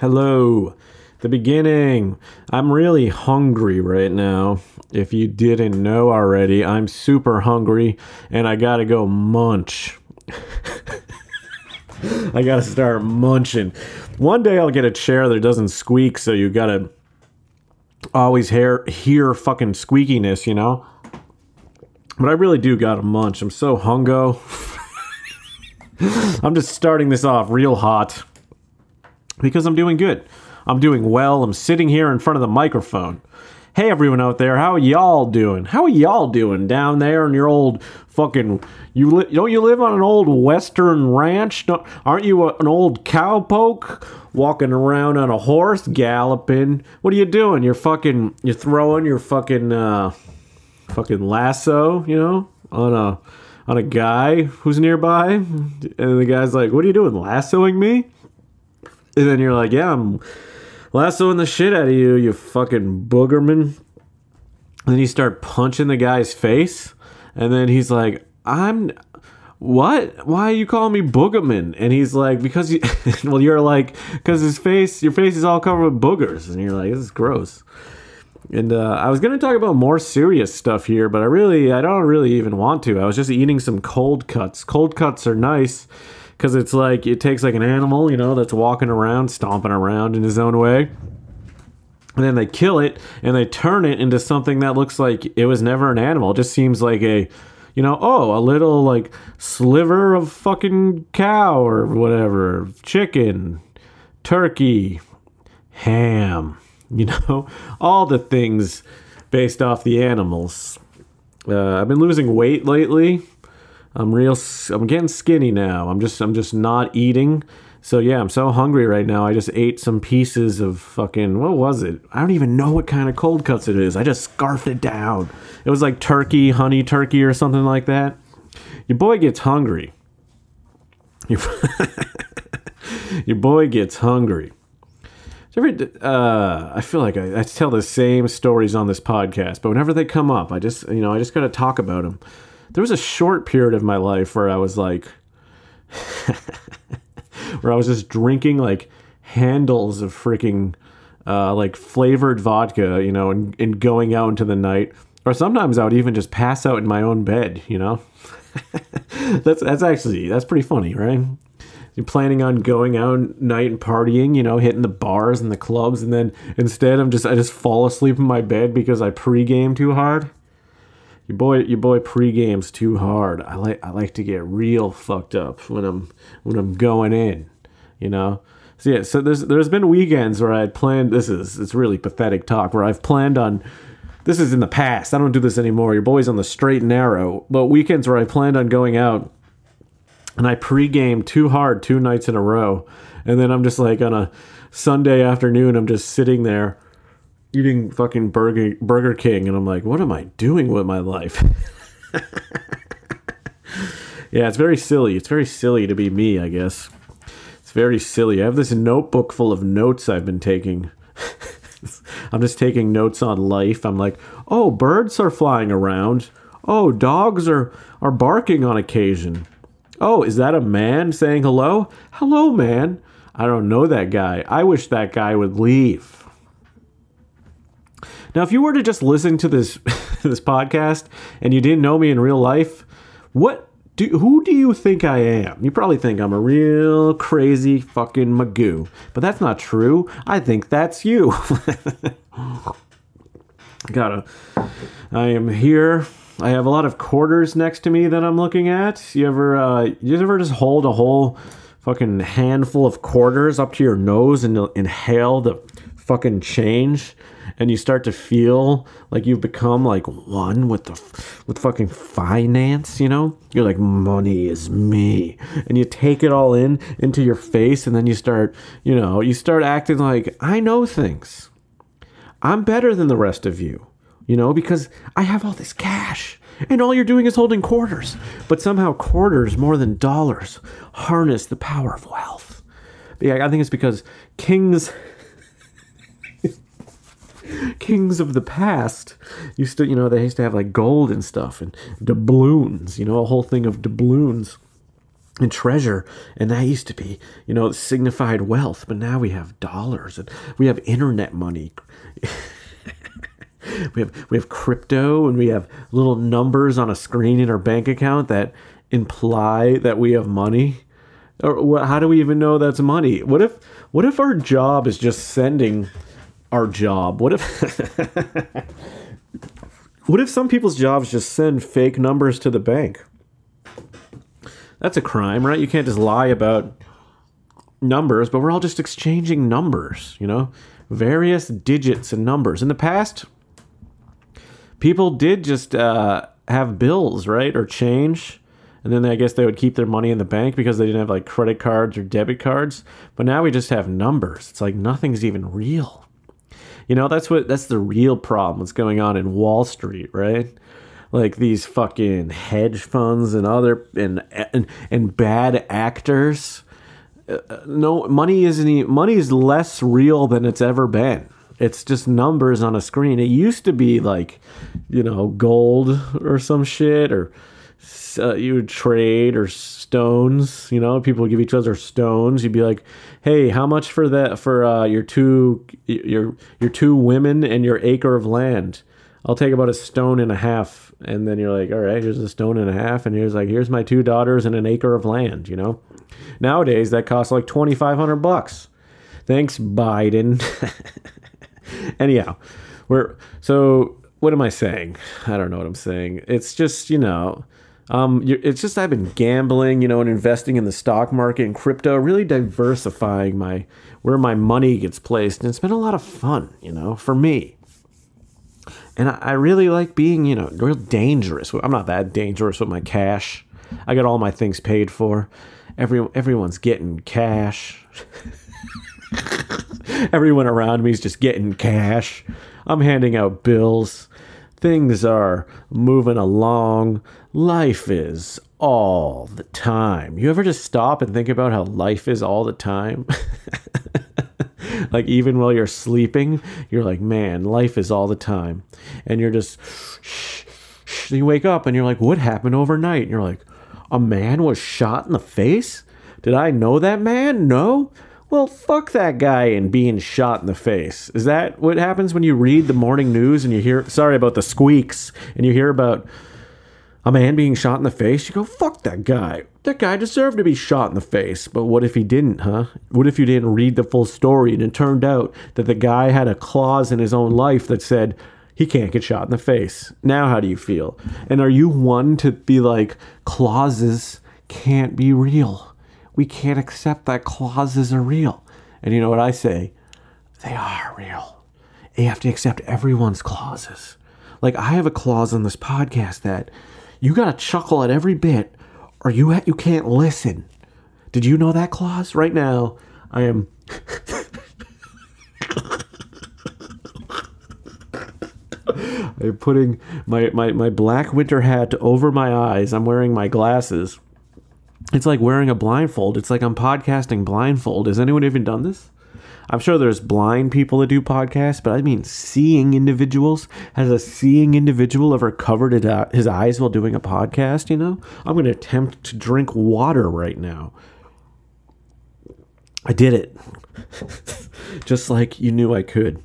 Hello. The beginning. I'm really hungry right now. If you didn't know already, I'm super hungry and I gotta go munch. I gotta start munching. One day I'll get a chair that doesn't squeak, so you gotta always hear, hear fucking squeakiness, you know? But I really do gotta munch. I'm so hungo. I'm just starting this off real hot because I'm doing good. I'm doing well. I'm sitting here in front of the microphone. Hey, everyone out there, how y'all doing? How y'all doing down there in your old fucking? You li- don't you live on an old western ranch? Don't, aren't you a, an old cowpoke walking around on a horse, galloping? What are you doing? You're fucking. You're throwing your fucking uh, fucking lasso, you know, on a on a guy who's nearby, and the guy's like, "What are you doing, lassoing me?" And then you're like, "Yeah, I'm." lassoing the shit out of you, you fucking boogerman. And then you start punching the guy's face, and then he's like, "I'm." What? Why are you calling me Boogerman? And he's like, because you, well, you're like, because his face, your face is all covered with boogers, and you're like, this is gross. And uh, I was gonna talk about more serious stuff here, but I really, I don't really even want to. I was just eating some cold cuts. Cold cuts are nice because it's like it takes like an animal, you know, that's walking around, stomping around in his own way. And then they kill it and they turn it into something that looks like it was never an animal. It just seems like a, you know, oh, a little like sliver of fucking cow or whatever, chicken, turkey, ham, you know, all the things based off the animals. Uh, I've been losing weight lately I'm real. I'm getting skinny now. I'm just. I'm just not eating. So yeah, I'm so hungry right now. I just ate some pieces of fucking. What was it? I don't even know what kind of cold cuts it is. I just scarfed it down. It was like turkey, honey turkey, or something like that. Your boy gets hungry. Your, your boy gets hungry. Uh, I feel like I, I tell the same stories on this podcast, but whenever they come up, I just, you know, I just got to talk about them there was a short period of my life where I was like, where I was just drinking like handles of freaking uh, like flavored vodka, you know, and, and going out into the night. Or sometimes I would even just pass out in my own bed, you know. that's that's actually that's pretty funny, right? You're planning on going out night and partying, you know, hitting the bars and the clubs, and then instead I'm just I just fall asleep in my bed because I pregame too hard your boy your boy pre-games too hard. I like I like to get real fucked up when I'm when I'm going in, you know. So yeah, so there's there's been weekends where I planned. This is it's really pathetic talk where I've planned on. This is in the past. I don't do this anymore. Your boy's on the straight and narrow. But weekends where I planned on going out, and I pre-game too hard two nights in a row, and then I'm just like on a Sunday afternoon, I'm just sitting there eating fucking Burger Burger King, and I'm like, what am I doing with my life? yeah, it's very silly. It's very silly to be me, I guess. It's very silly. I have this notebook full of notes I've been taking. I'm just taking notes on life. I'm like, oh, birds are flying around. Oh, dogs are are barking on occasion. Oh, is that a man saying hello? Hello, man. I don't know that guy. I wish that guy would leave. Now, if you were to just listen to this this podcast and you didn't know me in real life, what do who do you think I am? You probably think I'm a real crazy fucking magoo, but that's not true. I think that's you. Gotta. I am here. I have a lot of quarters next to me that I'm looking at. You ever, uh, you ever just hold a whole fucking handful of quarters up to your nose and inhale the fucking change? And you start to feel like you've become like one with the with fucking finance you know? You're like money is me. And you take it all in into your face and then you start you know you start acting like i know things. I'm better than the rest of you you know? Because i have all this cash and all you're doing is holding quarters. But somehow quarters more than dollars harness the power of wealth. Yeah i think it's because kings kings of the past. Used to, you know, they used to have like gold and stuff and doubloons, you know, a whole thing of doubloons. and treasure. And that used to be you know signified wealth. But now we have dollars and we have internet money. We have we have crypto and we have little numbers on a screen in our bank account that imply that we have money. Or how do we even know that's money? What if what if our job is just sending our job what if what if some people's jobs just send fake numbers to the bank that's a crime, right? You can't just lie about numbers, but we're all just exchanging numbers, you know? Various digits and numbers. In the past, people did just uh, have bills, right? Or change. And then I guess they would keep their money in the bank because they didn't have like credit cards or debit cards. But now we just have numbers. It's like nothing's even real. You know, that's what that's the real problem that's going on in Wall Street, right? like these fucking hedge funds and other and and, and bad actors. Uh, no money isn't money is less real than it's ever been. It's just numbers on a screen. It used to be like, you know, gold or some shit, or uh, you would trade or stones. You know, people would give each other stones. You'd be like, "Hey, how much for that for uh, your two your your two women and your acre of land?" I'll take about a stone and a half. And then you're like, all right, here's a stone and a half. And here's like, here's my two daughters and an acre of land, you know? Nowadays, that costs like 2,500 bucks. Thanks, Biden. Anyhow, we're, so what am I saying? I don't know what I'm saying. It's just, you know, um, it's just I've been gambling, you know, and investing in the stock market and crypto, really diversifying my where my money gets placed, and it's been a lot of fun, you know, for me and I, I really like being, you know, real dangerous. I'm not that dangerous with my cash. I got all my things paid for. Every everyone's getting cash. Everyone around me is just getting cash. I'm handing out bills. Things are moving along. Life is all the time. You ever just stop and think about how life is all the time? like even while you're sleeping, you're like, man, life is all the time. And you're just, shh, shh. you wake up and you're like, what happened overnight? And you're like, a man was shot in the face? Did I know that man? No. Well, fuck that guy and being shot in the face. Is that what happens when you read the morning news and you hear, sorry about the squeaks, and you hear about a man being shot in the face? You go, fuck that guy that guy deserved to be shot in the face. But what if he didn't, huh? What if you didn't read the full story and it turned out that the guy had a clause in his own life that said he can't get shot in the face? Now, how do you feel? And are you one to be like, clauses can't be real? We can't accept that clauses are real. And you know what I say? They are real. You have to accept everyone's clauses. Like, I have a clause on this podcast that you got to chuckle at every bit or you you can't listen. Did you know that clause? Right now, I am. I'm putting my, my, my black winter hat over my eyes. I'm wearing my glasses. It's like wearing a blindfold. It's like I'm podcasting blindfold. Has anyone even done this? I'm sure there's blind people that do podcasts, but I mean seeing individuals. Has a seeing individual ever covered it, uh, his eyes while doing a podcast? You know, I'm going to attempt to drink water right now. I did it, just like you knew I could.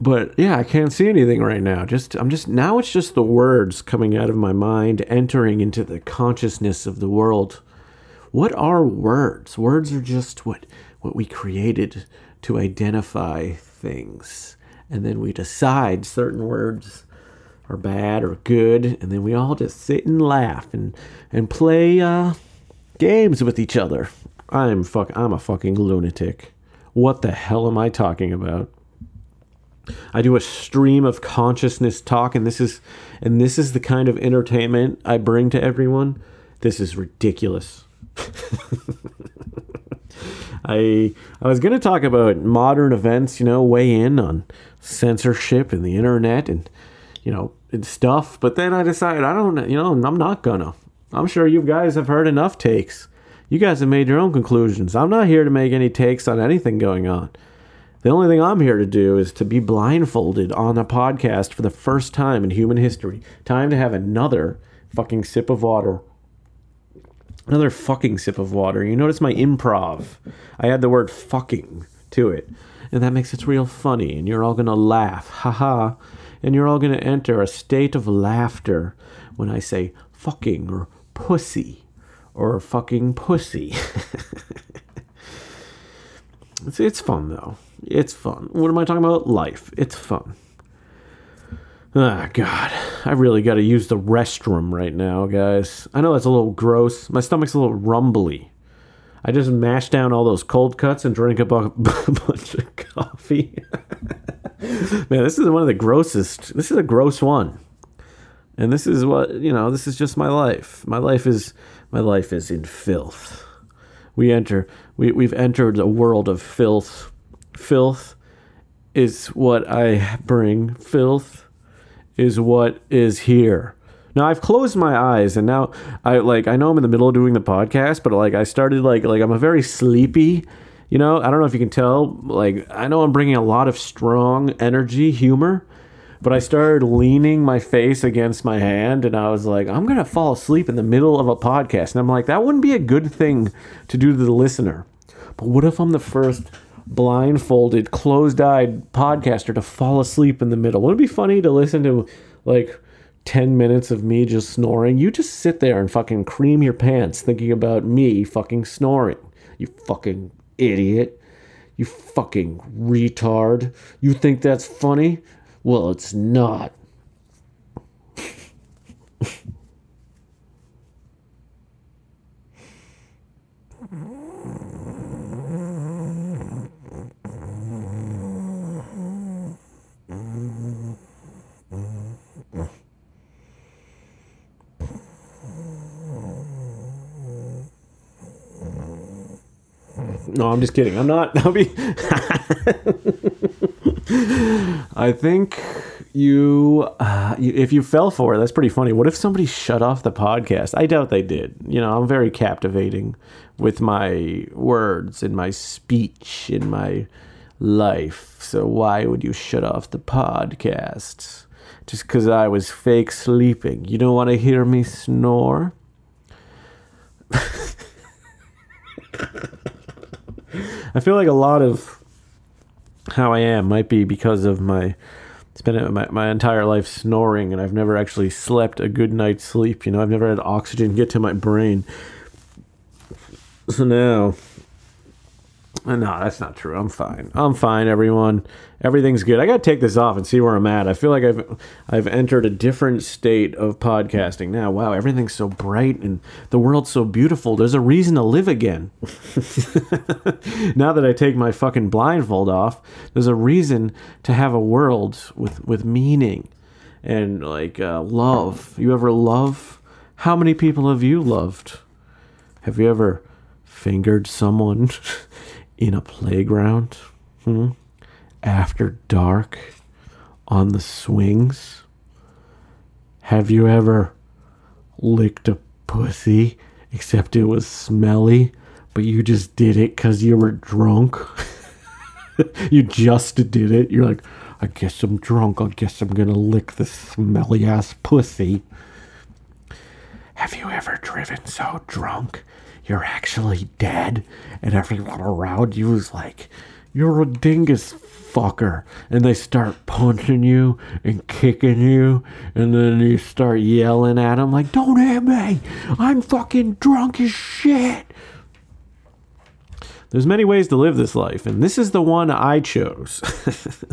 But yeah, I can't see anything right now. Just I'm just now it's just the words coming out of my mind, entering into the consciousness of the world. What are words? Words are just what what we created to identify things. And then we decide certain words are bad or good, and then we all just sit and laugh and and play uh, games with each other. I'm fuck I'm a fucking lunatic. What the hell am I talking about? I do a stream of consciousness talk and this is and this is the kind of entertainment I bring to everyone. This is ridiculous. I I was to talk about modern events, you know, weigh in on censorship and the internet and you know and stuff, but then I decided I don't, you know, I'm not gonna. I'm sure you guys have heard enough takes. You guys have made your own conclusions. I'm not here to make any takes on anything going on. The only thing I'm here to do is to be blindfolded on a podcast for the first time in human history. Time to have another fucking sip of water Another fucking sip of water. You notice my improv. I add the word fucking to it. And that makes it real funny. And you're all going to laugh. Haha. And you're all going to enter a state of laughter when I say fucking or pussy or fucking pussy. it's, it's fun, though. It's fun. What am I talking about? Life. It's fun. Ah, God. I really got to use the restroom right now, guys. I know that's a little gross. My stomach's a little rumbly. I just mashed down all those cold cuts and drank a bu- bunch of coffee. Man, this is one of the grossest. This is a gross one. And this is what, you know, this is just my life. My life is my life is in filth. We enter we we've entered a world of filth. Filth is what I bring. Filth is what is here. Now I've closed my eyes and now I like I know I'm in the middle of doing the podcast, but like I started like like I'm a very sleepy, you know, I don't know if you can tell, like I know I'm bringing a lot of strong energy, humor, but I started leaning my face against my hand and I was like, I'm going to fall asleep in the middle of a podcast. And I'm like, that wouldn't be a good thing to do to the listener. But what if I'm the first blindfolded, closed-eyed podcaster to fall asleep in the middle? Wouldn't it be funny to listen to like 10 minutes of me just snoring? You just sit there and fucking cream your pants thinking about me fucking snoring. You fucking idiot. You fucking retard. You think that's funny? Well, it's not. No, I'm just kidding. I'm not. I'll be. I think you, uh, if you fell for it, that's pretty funny. What if somebody shut off the podcast? I doubt they did. You know, I'm very captivating with my words and my speech in my life. So why would you shut off the podcast? Just because I was fake sleeping. You don't want to hear me snore? I feel like a lot of how I am might be because of my spent my, my entire life snoring and I've never actually slept a good night's sleep. You know, I've never had oxygen get to my brain. So now no, that's not true. I'm fine. I'm fine, everyone. Everything's good. I got to take this off and see where I'm at. I feel like I've I've entered a different state of podcasting now. Wow, everything's so bright and the world's so beautiful. There's a reason to live again. now that I take my fucking blindfold off, there's a reason to have a world with with meaning and like uh, love. You ever love? How many people have you loved? Have you ever fingered someone? in a playground hmm? after dark on the swings? Have you ever licked a pussy except it was smelly, but you just did it because you were drunk? you just did it. You're like, I guess I'm drunk. I guess I'm gonna lick this smelly ass pussy. Have you ever driven so drunk you're actually dead. And everyone around you is like, you're a dingus fucker. And they start punching you and kicking you. And then you start yelling at them, like, don't hit me. I'm fucking drunk as shit. There's many ways to live this life, and this is the one I chose.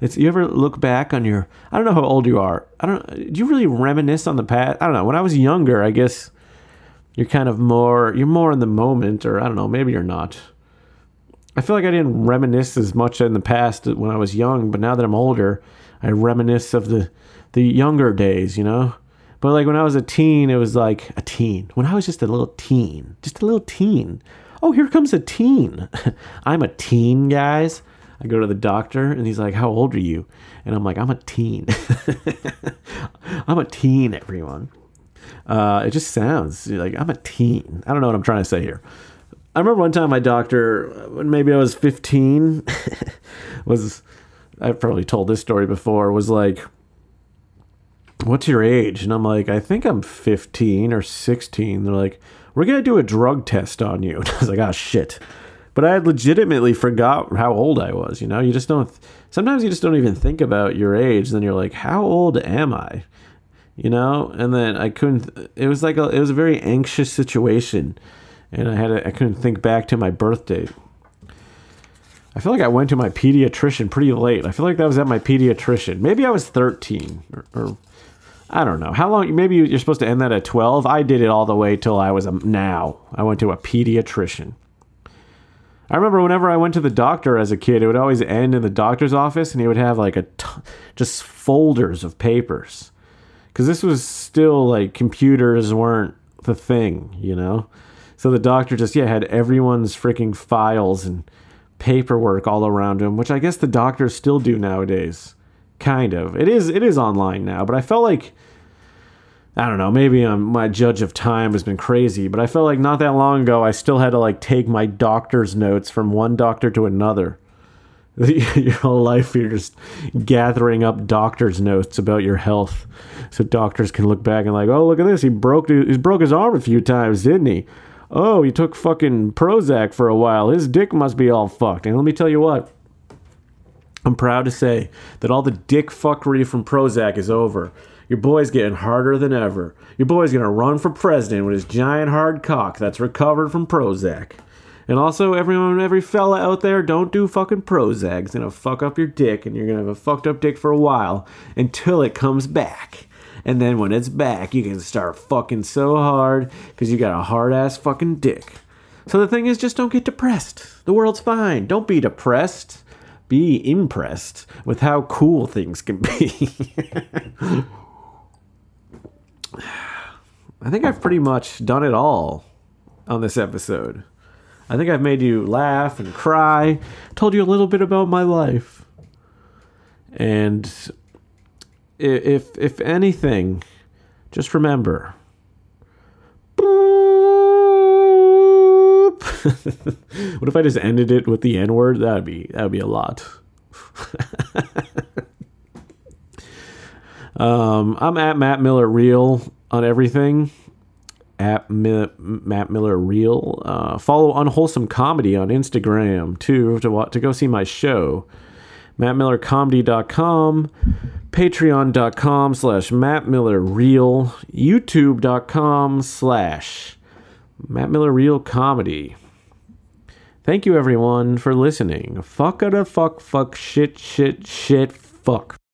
it's you ever look back on your I don't know how old you are. I don't do you really reminisce on the past? I don't know. When I was younger, I guess you're kind of more you're more in the moment or i don't know maybe you're not. I feel like i didn't reminisce as much in the past when i was young but now that i'm older i reminisce of the the younger days you know? But like when i was a teen it was like a teen. When i was just a little teen just a little teen. Oh here comes a teen. I'm a teen guys. I go to the doctor and he's like how old are you? And i'm like i'm a teen. I'm a teen everyone uh, it just sounds like I'm a teen. I don't know what I'm trying to say here. I remember one time my doctor, when maybe I was 15, was I've probably told this story before. Was like, what's your age? And I'm like, I think I'm 15 or 16. They're like, we're going to do a drug test on you. And I was like, oh, shit. But I had legitimately forgot how old I was. You know, you just don't, sometimes you just don't even think about your age. Then you're like, how old am I? You know, and then I couldn't, it was like, a, it was a very anxious situation. And I had, a, I couldn't think back to my birth date. I feel like I went to my pediatrician pretty late. I feel like that was at my pediatrician. Maybe I was 13 or, or I don't know. How long? Maybe you're supposed to end that at 12. I did it all the way till I was a, now. I went to a pediatrician. I remember whenever I went to the doctor as a kid, it would always end in the doctor's office and he would have like a t- just folders of papers. Cuz this was still like computers weren't the thing, you know. So the doctor just yeah, had everyone's freaking files and paperwork all around him, which I guess the doctors still do nowadays kind of. It is it is online now, but I felt like I don't know, maybe um, my judge of time has been crazy, but I felt like not that long ago I still had to like take my doctor's notes from one doctor to another. your whole life you're just gathering up doctor's notes about your health so doctors can look back and like oh look at this he broke he broke his arm a few times didn't he oh he took fucking prozac for a while his dick must be all fucked and let me tell you what I'm proud to say that all the dick fuckery from Prozac is over. Your boy's getting harder than ever. Your boy's gonna run for president with his giant hard cock that's recovered from Prozac. And also, everyone, every fella out there, don't do fucking Prozac. It's gonna fuck up your dick, and you're gonna have a fucked up dick for a while until it comes back. And then when it's back, you can start fucking so hard because you got a hard ass fucking dick. So the thing is, just don't get depressed. The world's fine. Don't be depressed be impressed with how cool things can be. I think I've pretty much done it all on this episode. I think I've made you laugh and cry, told you a little bit about my life. And if if anything, just remember what if I just ended it with the N word? That'd be that'd be a lot. um, I'm at Matt Miller Real on everything. At Mi- Matt Miller Real. Uh, follow Unwholesome Comedy on Instagram too to to go see my show. MattMillerComedy.com, Patreon.com slash Matt Miller Real, YouTube.com slash Matt Miller Real Comedy. Thank you everyone for listening. Fuck a fuck fuck shit shit shit fuck.